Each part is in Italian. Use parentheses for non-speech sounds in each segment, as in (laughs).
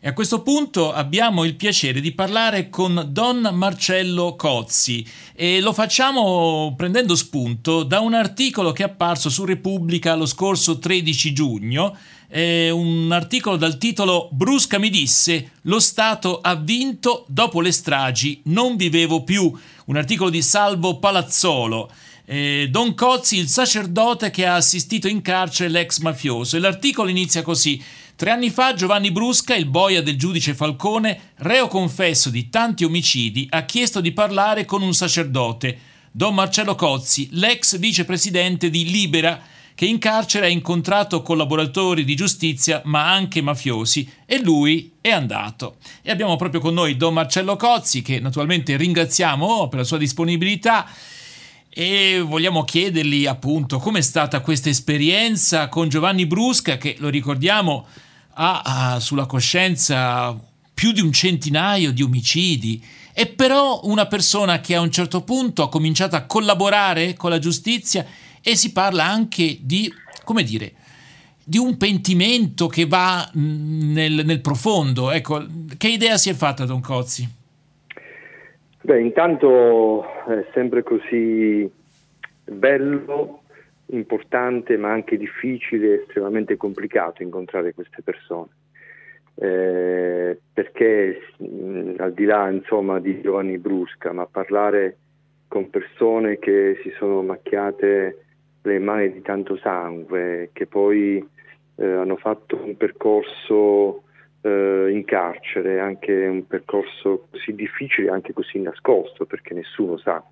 E a questo punto abbiamo il piacere di parlare con Don Marcello Cozzi e lo facciamo prendendo spunto da un articolo che è apparso su Repubblica lo scorso 13 giugno, eh, un articolo dal titolo Brusca mi disse lo Stato ha vinto, dopo le stragi non vivevo più, un articolo di Salvo Palazzolo. Don Cozzi, il sacerdote che ha assistito in carcere l'ex mafioso. E l'articolo inizia così. Tre anni fa Giovanni Brusca, il boia del giudice Falcone, reo confesso di tanti omicidi, ha chiesto di parlare con un sacerdote, Don Marcello Cozzi, l'ex vicepresidente di Libera, che in carcere ha incontrato collaboratori di giustizia ma anche mafiosi e lui è andato. E abbiamo proprio con noi Don Marcello Cozzi, che naturalmente ringraziamo per la sua disponibilità e vogliamo chiedergli appunto com'è stata questa esperienza con Giovanni Brusca che lo ricordiamo ha, ha sulla coscienza più di un centinaio di omicidi, è però una persona che a un certo punto ha cominciato a collaborare con la giustizia e si parla anche di, come dire, di un pentimento che va nel, nel profondo. Ecco, che idea si è fatta Don Cozzi? Beh, intanto è sempre così bello importante ma anche difficile estremamente complicato incontrare queste persone. Eh, perché mh, al di là insomma, di Giovanni Brusca, ma parlare con persone che si sono macchiate le mani di tanto sangue, che poi eh, hanno fatto un percorso eh, in carcere, anche un percorso così difficile, anche così nascosto, perché nessuno sa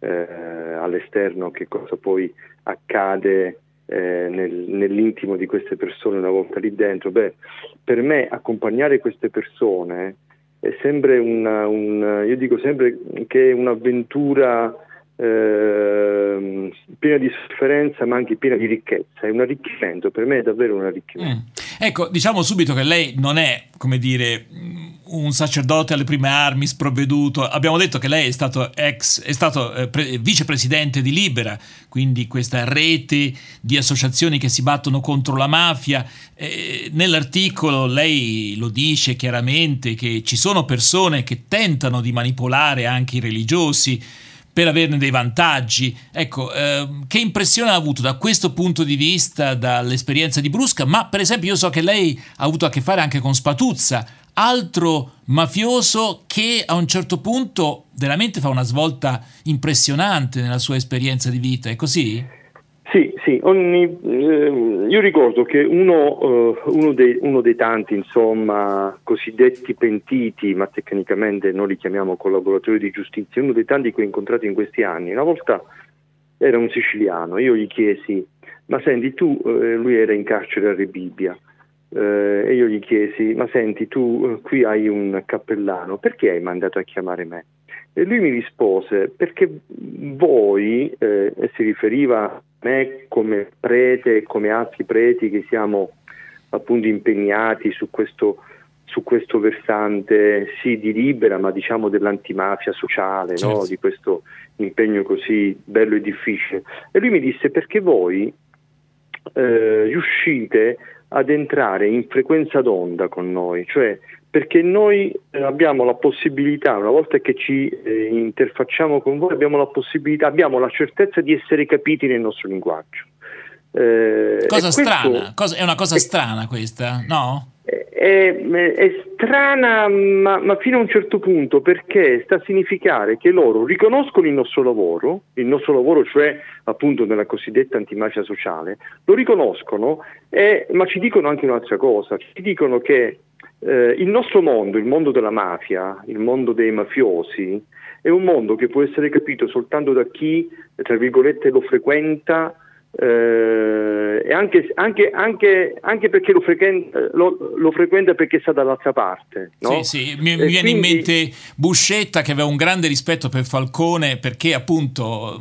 eh, all'esterno che cosa poi accade eh, nel, nell'intimo di queste persone una volta lì dentro. Beh, per me accompagnare queste persone è sempre una, un, io dico sempre che è un'avventura eh, piena di sofferenza ma anche piena di ricchezza, è un arricchimento, per me è davvero un arricchimento. Mm. Ecco, diciamo subito che lei non è, come dire, un sacerdote alle prime armi sprovveduto. Abbiamo detto che lei è stato, ex, è stato eh, pre- vicepresidente di Libera, quindi questa rete di associazioni che si battono contro la mafia. Eh, nell'articolo lei lo dice chiaramente che ci sono persone che tentano di manipolare anche i religiosi per averne dei vantaggi. Ecco, eh, che impressione ha avuto da questo punto di vista dall'esperienza di Brusca? Ma per esempio io so che lei ha avuto a che fare anche con Spatuzza, altro mafioso che a un certo punto veramente fa una svolta impressionante nella sua esperienza di vita, è così? Sì, sì, ogni, eh, io ricordo che uno, uh, uno, dei, uno, dei, tanti, insomma, cosiddetti pentiti, ma tecnicamente noi li chiamiamo collaboratori di giustizia, uno dei tanti che ho incontrato in questi anni, una volta era un siciliano, io gli chiesi, ma senti tu, eh, lui era in carcere a Rebibbia, eh, e io gli chiesi, ma senti tu eh, qui hai un cappellano, perché hai mandato a chiamare me? E lui mi rispose, perché voi, eh, e si riferiva me come prete e come altri preti che siamo appunto impegnati su questo, su questo versante sì di libera ma diciamo dell'antimafia sociale, certo. no? di questo impegno così bello e difficile. E lui mi disse perché voi eh, riuscite ad entrare in frequenza d'onda con noi, cioè perché noi eh, abbiamo la possibilità, una volta che ci eh, interfacciamo con voi, abbiamo la possibilità, abbiamo la certezza di essere capiti nel nostro linguaggio. Eh, cosa strana, cosa, è una cosa è, strana questa, no? È, è, è strana, ma, ma, fino a un certo punto, perché sta a significare che loro riconoscono il nostro lavoro, il nostro lavoro, cioè appunto nella cosiddetta antimafia sociale, lo riconoscono, ma ci dicono anche un'altra cosa, ci dicono che eh, il nostro mondo, il mondo della mafia, il mondo dei mafiosi, è un mondo che può essere capito soltanto da chi, tra virgolette, lo frequenta eh, e anche, anche, anche, anche, perché lo frequenta, lo, lo frequenta, perché sta dall'altra parte. No? Sì, sì, mi, mi viene in mente Buscetta che aveva un grande rispetto per Falcone perché appunto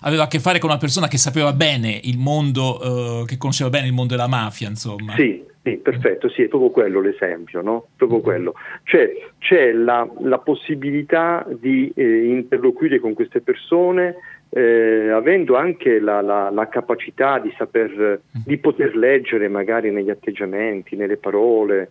aveva a che fare con una persona che sapeva bene il mondo, eh, che conosceva bene il mondo della mafia, insomma. Sì, sì, perfetto, sì, è proprio quello l'esempio, no? Proprio quello. Cioè, c'è la, la possibilità di eh, interloquire con queste persone eh, avendo anche la, la, la, capacità di saper, di poter leggere magari negli atteggiamenti, nelle parole,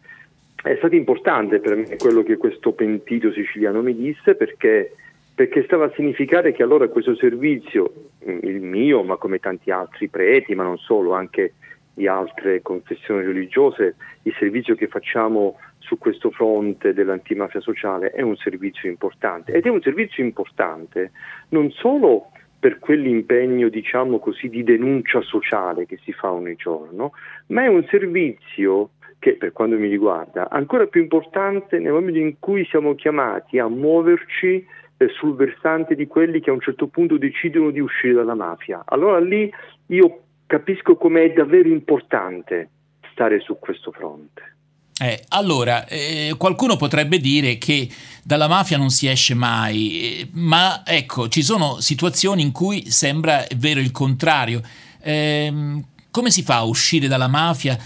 è stato importante per me quello che questo pentito siciliano mi disse perché, perché stava a significare che allora questo servizio, il mio, ma come tanti altri preti, ma non solo, anche di altre confessioni religiose, il servizio che facciamo su questo fronte dell'antimafia sociale è un servizio importante ed è un servizio importante non solo per quell'impegno, diciamo così, di denuncia sociale che si fa ogni giorno, ma è un servizio che per quanto mi riguarda ancora più importante nel momento in cui siamo chiamati a muoverci eh, sul versante di quelli che a un certo punto decidono di uscire dalla mafia. Allora lì io capisco com'è davvero importante stare su questo fronte. Eh, allora, eh, qualcuno potrebbe dire che dalla mafia non si esce mai, eh, ma ecco, ci sono situazioni in cui sembra vero il contrario. Ehm, come si fa a uscire dalla mafia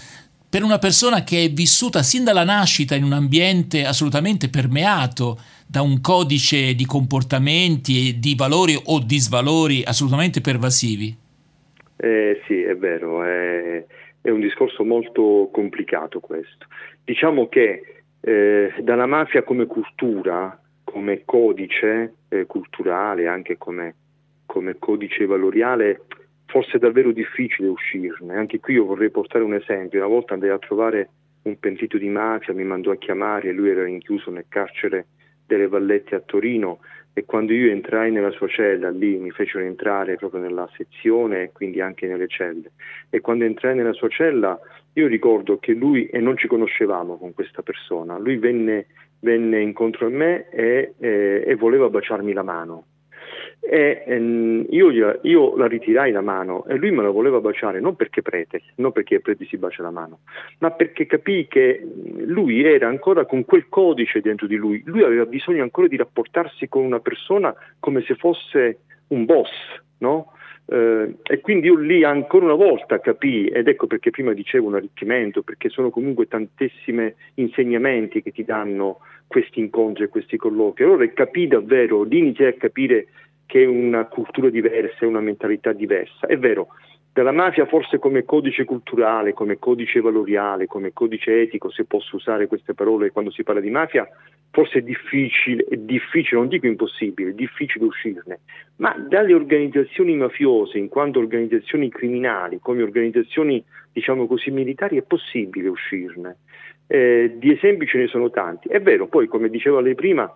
per una persona che è vissuta sin dalla nascita in un ambiente assolutamente permeato da un codice di comportamenti e di valori o disvalori assolutamente pervasivi? Eh, sì, è vero, è, è, un discorso molto complicato questo. Diciamo che eh, dalla mafia come cultura, come codice eh, culturale, anche come, come codice valoriale, forse è davvero difficile uscirne. Anche qui io vorrei portare un esempio. Una volta andai a trovare un pentito di mafia, mi mandò a chiamare, lui era rinchiuso nel carcere delle Vallette a Torino e quando io entrai nella sua cella, lì mi fecero entrare proprio nella sezione e quindi anche nelle celle. E quando entrai nella sua cella, io ricordo che lui, e non ci conoscevamo con questa persona, lui venne, venne incontro a me e, e, e voleva baciarmi la mano e ehm, io, io, la ritirai la mano e lui me la voleva baciare non perché prete, non perché prete si bacia la mano, ma perché capì che lui era ancora con quel codice dentro di lui, lui aveva bisogno ancora di rapportarsi con una persona come se fosse un boss, no? Eh, e quindi io lì ancora una volta capii, ed ecco perché prima dicevo un arricchimento, perché sono comunque tantissimi insegnamenti che ti danno questi incontri e questi colloqui. Allora capì davvero, lì iniziai a capire che una cultura diversa, è una mentalità diversa. È vero, della mafia forse come codice culturale, come codice valoriale, come codice etico, se posso usare queste parole quando si parla di mafia, forse è difficile, è difficile, non dico impossibile, è difficile uscirne, ma dalle organizzazioni mafiose, in quanto organizzazioni criminali, come organizzazioni diciamo così militari, è possibile uscirne. Eh, di esempi ce ne sono tanti. È vero, poi come diceva lei prima,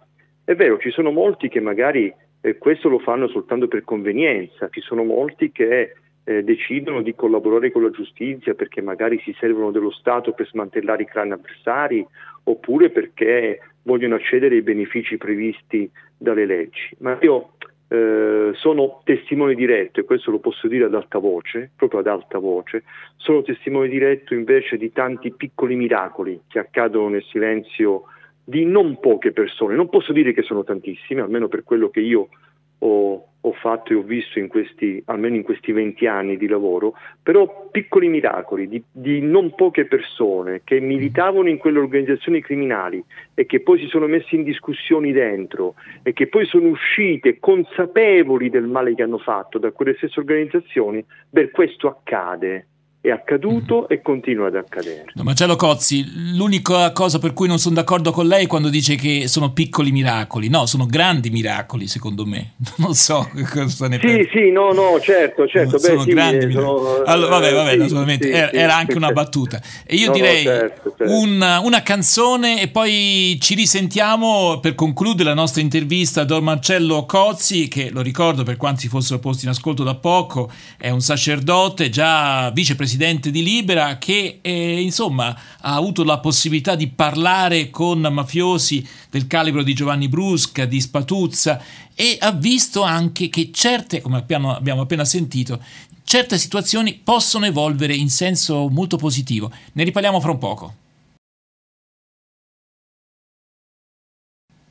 è vero, ci sono molti che magari eh, questo lo fanno soltanto per convenienza, ci sono molti che eh, decidono di collaborare con la giustizia perché magari si servono dello Stato per smantellare i clan avversari oppure perché vogliono accedere ai benefici previsti dalle leggi. Ma io eh, sono testimone diretto, e questo lo posso dire ad alta voce, proprio ad alta voce, sono testimone diretto invece di tanti piccoli miracoli che accadono nel silenzio di non poche persone, non posso dire che sono tantissime, almeno per quello che io ho, ho fatto e ho visto in questi, almeno in questi 20 anni di lavoro, però piccoli miracoli di, di, non poche persone che militavano in quelle organizzazioni criminali e che poi si sono messi in discussioni dentro e che poi sono uscite consapevoli del male che hanno fatto da quelle stesse organizzazioni, beh questo accade è accaduto e continua ad accadere. No, Marcello Cozzi, l'unica cosa per cui non sono d'accordo con lei è quando dice che sono piccoli miracoli. No, sono grandi miracoli, secondo me. (laughs) Non so cosa ne pensi. Sì, sì, no, no, certo, certo. No, Beh, sono sì, grandi eh, sono, allora, vabbè, vabbè, sì, naturalmente sì, era, era, anche una battuta. E io no, direi certo, certo. Una, una, canzone e poi ci risentiamo per concludere la nostra intervista a Don Marcello Cozzi, che lo ricordo per quanti fossero posti in ascolto da poco, è un sacerdote, già vicepresidente presidente di Libera, che eh, insomma ha avuto la possibilità di parlare con mafiosi del calibro di Giovanni Brusca, di Spatuzza e ha visto anche che certe, come abbiamo, appena sentito, certe situazioni possono evolvere in senso molto positivo. Ne riparliamo fra un poco.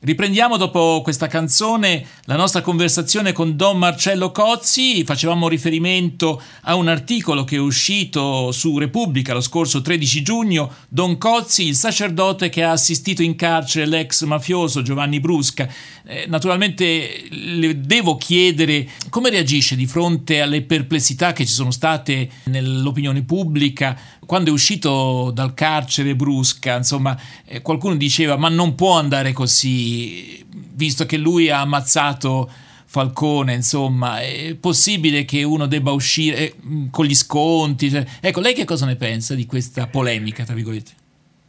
Riprendiamo dopo questa canzone la nostra conversazione con Don Marcello Cozzi. Facevamo riferimento a un articolo che è uscito su Repubblica lo scorso 13 giugno. Don Cozzi, il sacerdote che ha assistito in carcere l'ex mafioso Giovanni Brusca. Eh, naturalmente le devo chiedere come reagisce di fronte alle perplessità che ci sono state nell'opinione pubblica quando è uscito dal carcere Brusca, insomma, eh, qualcuno diceva ma non può andare così, visto che lui ha ammazzato Falcone, insomma, è possibile che uno debba uscire eh, con gli sconti? Cioè, ecco, lei che cosa ne pensa di questa polemica, tra virgolette?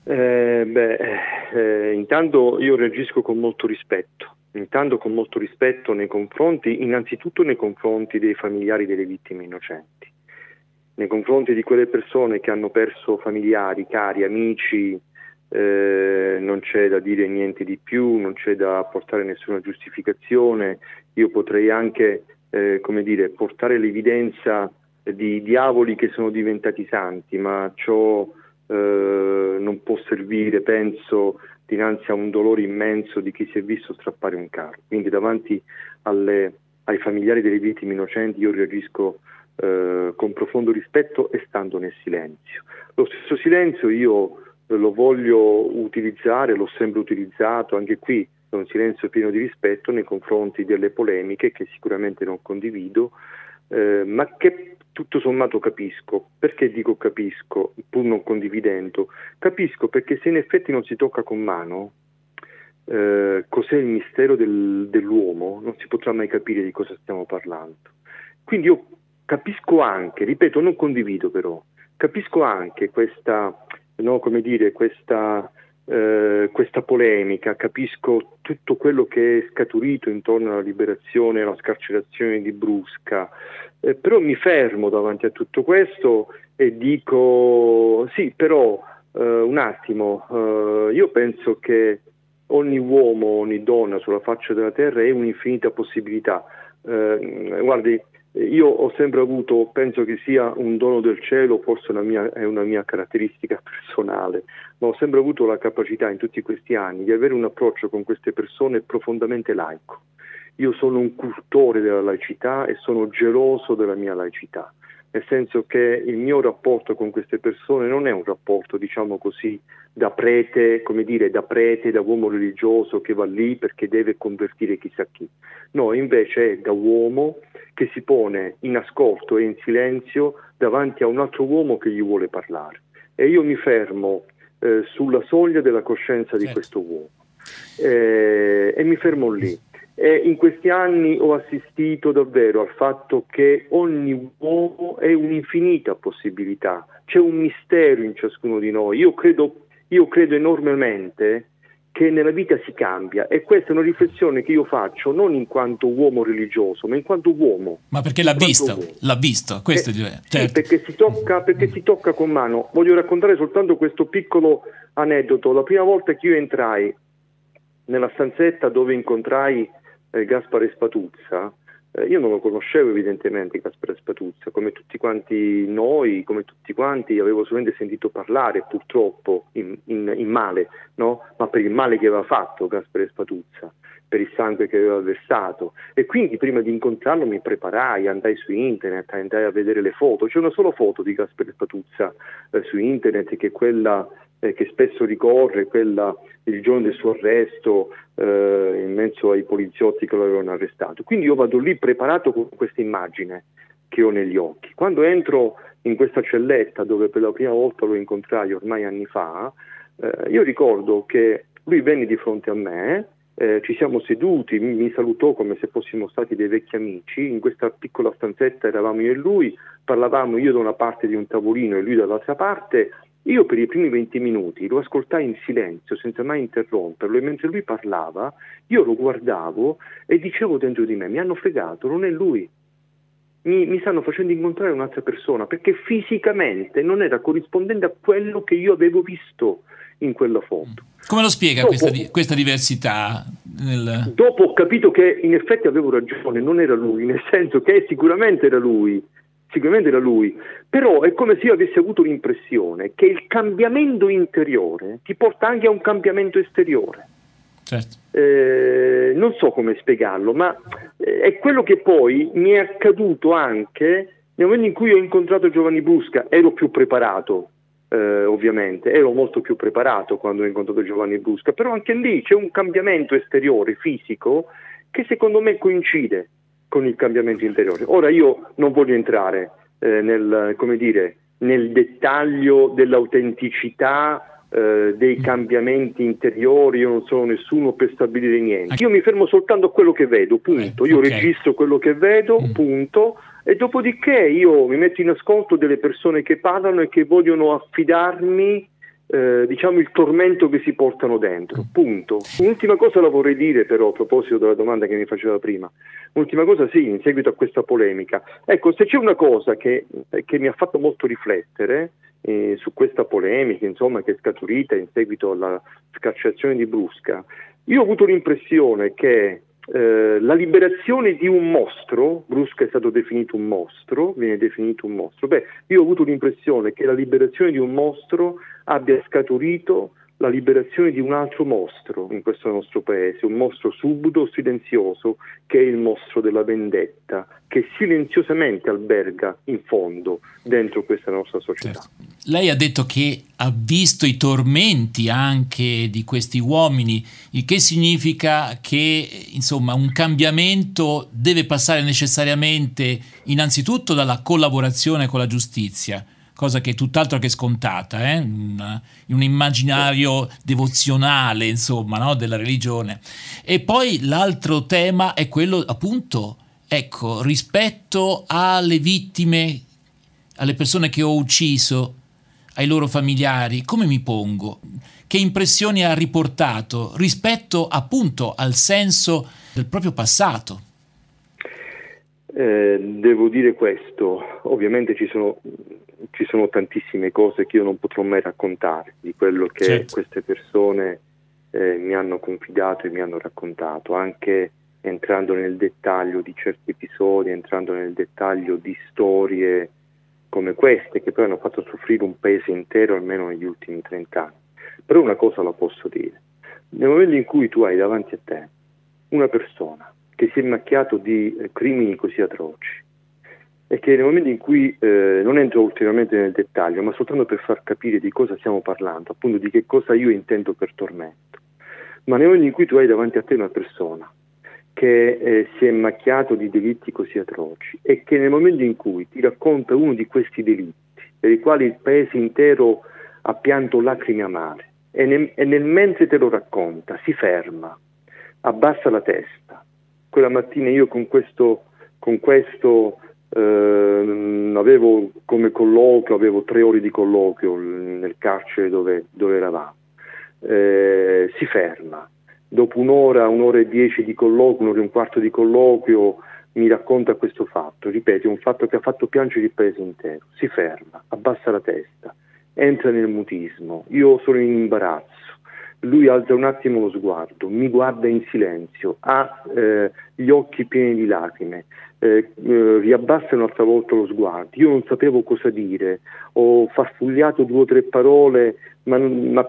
Eh, beh, eh, intanto io reagisco con molto rispetto, intanto con molto rispetto nei confronti, innanzitutto nei confronti dei familiari delle vittime innocenti nei confronti di quelle persone che hanno perso familiari, cari, amici, eh, non c'è da dire niente di più, non c'è da portare nessuna giustificazione. Io potrei anche, eh, come dire, portare l'evidenza di diavoli che sono diventati santi, ma ciò eh, non può servire, penso, dinanzi a un dolore immenso di chi si è visto strappare un carro. Quindi davanti alle, ai familiari delle vittime innocenti io reagisco eh, con profondo rispetto e stando nel silenzio. Lo stesso silenzio io eh, lo voglio utilizzare, l'ho sempre utilizzato, anche qui è un silenzio pieno di rispetto nei confronti delle polemiche che sicuramente non condivido, eh, ma che tutto sommato capisco. Perché dico capisco, pur non condividendo? Capisco perché se in effetti non si tocca con mano, eh, cos'è il mistero del, dell'uomo, non si potrà mai capire di cosa stiamo parlando. Quindi io Capisco anche, ripeto, non condivido però, capisco anche questa, no, come dire, questa, eh, questa polemica, capisco tutto quello che è scaturito intorno alla liberazione alla scarcerazione di Brusca, eh, però mi fermo davanti a tutto questo e dico sì, però eh, un attimo, eh, io penso che ogni uomo, ogni donna sulla faccia della terra è un'infinita possibilità. Eh, guardi, io ho sempre avuto, penso che sia un dono del cielo, forse una mia, è una mia caratteristica personale, ma ho sempre avuto la capacità in tutti questi anni di avere un approccio con queste persone profondamente laico. Io sono un cultore della laicità e sono geloso della mia laicità nel senso che il mio rapporto con queste persone non è un rapporto, diciamo così, da prete, come dire, da prete, da uomo religioso che va lì perché deve convertire chissà chi. No, invece è da uomo che si pone in ascolto e in silenzio davanti a un altro uomo che gli vuole parlare. E io mi fermo eh, sulla soglia della coscienza di certo. questo uomo eh, e mi fermo lì. E in questi anni ho assistito davvero al fatto che ogni uomo è un'infinita possibilità, c'è un mistero in ciascuno di noi. Io credo, io credo enormemente che nella vita si cambia e questa è una riflessione che io faccio non in quanto uomo religioso, ma in quanto uomo. Ma perché l'ha visto, uomo. l'ha visto, questo eh, è certo. Sì, perché si, tocca, perché si tocca con mano. Voglio raccontare soltanto questo piccolo aneddoto. La prima volta che io entrai nella stanzetta dove incontrai eh, Gaspare Spatuzza, eh, io non lo conoscevo evidentemente Gaspare Spatuzza, come tutti quanti noi, come tutti quanti avevo solamente sentito parlare purtroppo in, in, in male, no? ma per il male che aveva fatto Gaspare Spatuzza per il sangue che aveva versato. E quindi prima di incontrarlo mi preparai, andai su internet, andai a vedere le foto, c'è una sola foto di Gaspare Spatuzza eh, su internet che è quella eh, che spesso ricorre, quella il giorno del suo arresto eh, in mezzo ai poliziotti che lo avevano arrestato. Quindi io vado lì preparato con questa immagine che ho negli occhi. Quando entro in questa celletta dove per la prima volta lo incontrai ormai anni fa, eh, io ricordo che lui venne di fronte a me, eh, ci siamo seduti, mi, mi, salutò come se fossimo stati dei vecchi amici, in questa piccola stanzetta eravamo io e lui, parlavamo io da una parte di un tavolino e lui dall'altra parte io per i primi 20 minuti lo ascoltai in silenzio, senza mai interromperlo, e mentre lui parlava, io lo guardavo e dicevo dentro di me, mi hanno fregato, non è lui. Mi, mi stanno facendo incontrare un'altra persona, perché fisicamente non era corrispondente a quello che io avevo visto in quella foto. Come lo spiega dopo, questa, questa, diversità? Nel... Dopo ho capito che in effetti avevo ragione, non era lui, nel senso che sicuramente era lui, sicuramente era lui, però è come se io avessi avuto l'impressione che il cambiamento interiore ti porta anche a un cambiamento esteriore. Certo. Eh, non so come spiegarlo, ma eh, è quello che poi mi è accaduto anche nel momento in cui ho incontrato Giovanni Busca, ero più preparato, eh, ovviamente, ero molto più preparato quando ho incontrato Giovanni Busca, però anche lì c'è un cambiamento esteriore, fisico, che secondo me coincide con il cambiamento interiore. Ora io non voglio entrare eh, nel, dire, nel dettaglio dell'autenticità eh, dei mm. cambiamenti interiori, io non sono nessuno per stabilire niente. Io mi fermo soltanto a quello che vedo, punto. Io okay. registro quello che vedo, mm. punto. E dopodiché io mi metto in ascolto delle persone che parlano e che vogliono affidarmi eh, diciamo il tormento che si portano dentro. Punto. Un'ultima cosa la vorrei dire però a proposito della domanda che mi faceva prima. Un'ultima cosa sì, in seguito a questa polemica. Ecco, se c'è una cosa che, che mi ha fatto molto riflettere eh, su questa polemica, insomma, che è scaturita in seguito alla scarcerazione di Brusca, io ho avuto l'impressione che eh, la liberazione di un mostro, Brusca è stato definito un mostro, viene definito un mostro, beh, io ho avuto l'impressione che la liberazione di un mostro abbia scaturito la liberazione di un altro mostro in questo nostro paese, un mostro subito, silenzioso, che è il mostro della vendetta, che silenziosamente alberga in fondo dentro questa nostra società. Certo. Lei ha detto che ha visto i tormenti anche di questi uomini, il che significa che insomma un cambiamento deve passare necessariamente innanzitutto dalla collaborazione con la giustizia cosa che è tutt'altro che scontata, eh? un immaginario devozionale, insomma, no? della religione. E poi l'altro tema è quello, appunto, ecco, rispetto alle vittime, alle persone che ho ucciso, ai loro familiari, come mi pongo? Che impressioni ha riportato rispetto appunto al senso del proprio passato? Eh, devo dire questo, ovviamente ci sono ci sono tantissime cose che io non potrò mai raccontare di quello che certo. queste persone eh, mi hanno confidato e mi hanno raccontato, anche entrando nel dettaglio di certi episodi, entrando nel dettaglio di storie come queste che poi hanno fatto soffrire un paese intero almeno negli ultimi 30 anni. Però una cosa la posso dire, nel momento in cui tu hai davanti a te una persona che si è macchiato di eh, crimini così atroci, è che nel momento in cui eh, non entro ulteriormente nel dettaglio, ma soltanto per far capire di cosa stiamo parlando, appunto di che cosa io intendo per tormento, ma nel momento in cui tu hai davanti a te una persona che eh, si è macchiato di delitti così atroci e che nel momento in cui ti racconta uno di questi delitti, per i quali il paese intero ha pianto lacrime amare, e nel, e nel mentre te lo racconta si ferma, abbassa la testa. Quella mattina io con questo, con questo eh, avevo come colloquio, avevo tre ore di colloquio nel carcere dove, dove eravamo. Eh, si ferma. Dopo un'ora, un'ora e dieci di colloquio, un'ora e un quarto di colloquio, mi racconta questo fatto. Ripeto, un fatto che ha fatto piangere il paese intero. Si ferma, abbassa la testa, entra nel mutismo. Io sono in imbarazzo. Lui alza un attimo lo sguardo, mi guarda in silenzio, ha eh, gli occhi pieni di lacrime, eh, eh, riabbassa un'altra volta lo sguardo. Io non sapevo cosa dire, ho farfugliato due o tre parole, ma, ma,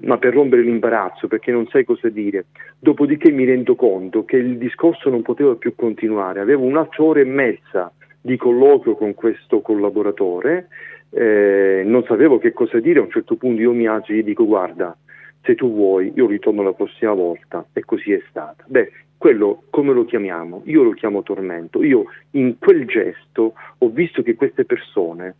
ma, per rompere l'imbarazzo, perché non sai cosa dire. Dopodiché mi rendo conto che il discorso non poteva più continuare. Avevo un'altra ora e mezza di colloquio con questo collaboratore, eh, non sapevo che cosa dire. A un certo punto io mi alzo e gli dico: Guarda, se tu vuoi, io ritorno la prossima volta, e così è stata. Beh, quello come lo chiamiamo? Io lo chiamo tormento. Io in quel gesto ho visto che queste persone,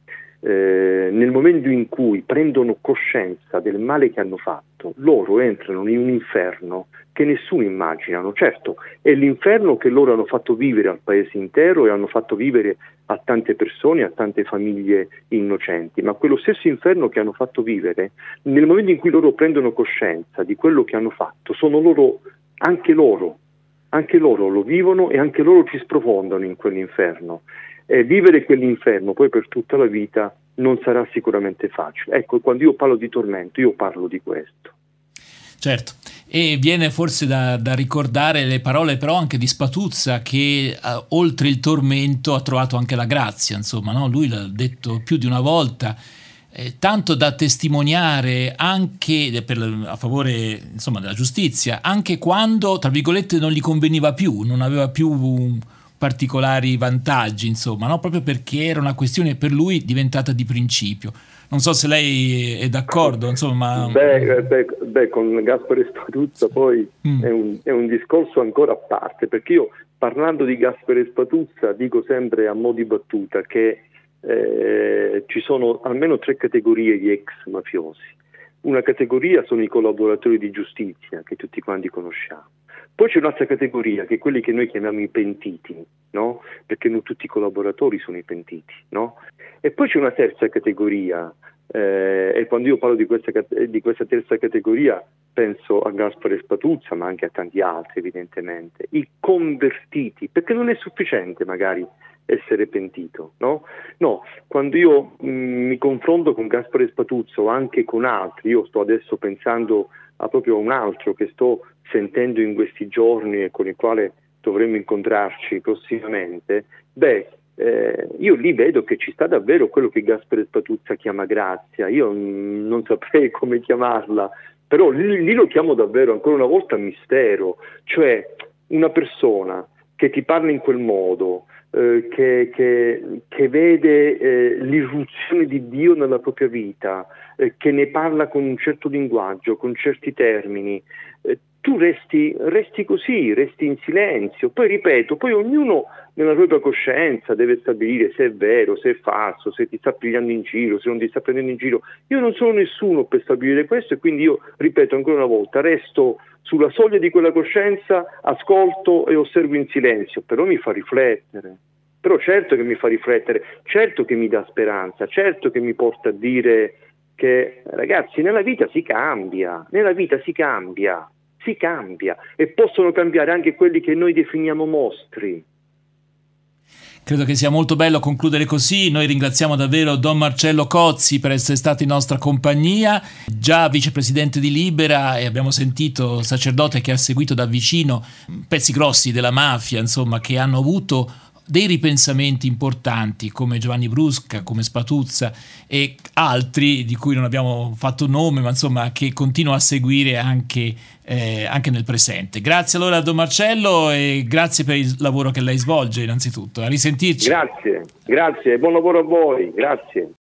eh, nel momento in cui prendono coscienza del male che hanno fatto, loro entrano in un inferno che nessuno immaginano. Certo, è l'inferno che loro hanno fatto vivere al paese intero e hanno fatto vivere a tante persone, a tante famiglie innocenti, ma quello stesso inferno che hanno fatto vivere, nel momento in cui loro prendono coscienza di quello che hanno fatto, sono loro, anche loro, anche loro lo vivono e anche loro ci sprofondano in quell'inferno. E vivere quell'inferno poi per tutta la vita non sarà sicuramente facile. Ecco, quando io parlo di tormento, io parlo di questo. Certo, e viene forse da, da ricordare le parole però anche di Spatuzza che uh, oltre il tormento ha trovato anche la grazia, insomma, no? lui l'ha detto più di una volta eh, tanto da testimoniare anche per, a favore insomma, della giustizia, anche quando, tra virgolette, non gli conveniva più, non aveva più particolari vantaggi, insomma, no? proprio perché era una questione per lui diventata di principio. Non so se lei è d'accordo, insomma. Beh, beh, beh con Gaspare Spatuzza poi mm. è, un, è, un, discorso ancora a parte, perché io parlando di Gaspare Spatuzza dico sempre a mo' di battuta che eh, ci sono almeno tre categorie di ex mafiosi. Una categoria sono i collaboratori di giustizia che tutti quanti conosciamo. Poi c'è un'altra categoria che è quelli che noi chiamiamo i pentiti, no? perché non tutti i collaboratori sono i pentiti. No? E poi c'è una terza categoria, eh, e quando io parlo di questa, di questa, terza categoria penso a Gaspare Spatuzza, ma anche a tanti altri evidentemente, i convertiti, perché non è sufficiente magari essere pentito, no? No, quando io mh, mm, mi confronto con Gaspare Spatuzzo anche con altri, io sto adesso pensando a proprio un altro che sto sentendo in questi giorni e con il quale dovremmo incontrarci prossimamente, beh, eh, io lì vedo che ci sta davvero quello che Gaspare Spatuzza chiama grazia, io mh, non saprei (laughs) come chiamarla, però lì, lì lo chiamo davvero ancora una volta mistero, cioè una persona che ti parla in quel modo, eh, che, che, che, vede eh, l'irruzione di Dio nella propria vita, eh, che ne parla con un certo linguaggio, con certi termini, eh, tu resti, resti, così, resti in silenzio. Poi ripeto, poi ognuno nella propria coscienza deve stabilire se è vero, se è falso, se ti sta pigliando in giro, se non ti sta prendendo in giro. Io non sono nessuno per stabilire questo e quindi io, ripeto ancora una volta, resto sulla soglia di quella coscienza, ascolto e osservo in silenzio, però mi fa riflettere. Però certo che mi fa riflettere, certo che mi dà speranza, certo che mi porta a dire che ragazzi nella vita si cambia, nella vita si cambia, si cambia e possono cambiare anche quelli che noi definiamo mostri. Credo che sia molto bello concludere così. Noi ringraziamo davvero Don Marcello Cozzi per essere stato in nostra compagnia, già vicepresidente di Libera e abbiamo sentito sacerdote che ha seguito da vicino pezzi grossi della mafia, insomma, che hanno avuto dei ripensamenti importanti come Giovanni Brusca, come Spatuzza e altri di cui non abbiamo fatto nome, ma insomma che continuo a seguire anche, eh, anche nel presente. Grazie allora a Don Marcello e grazie per il lavoro che lei svolge innanzitutto. A risentirci. Grazie, grazie, buon lavoro a voi, grazie.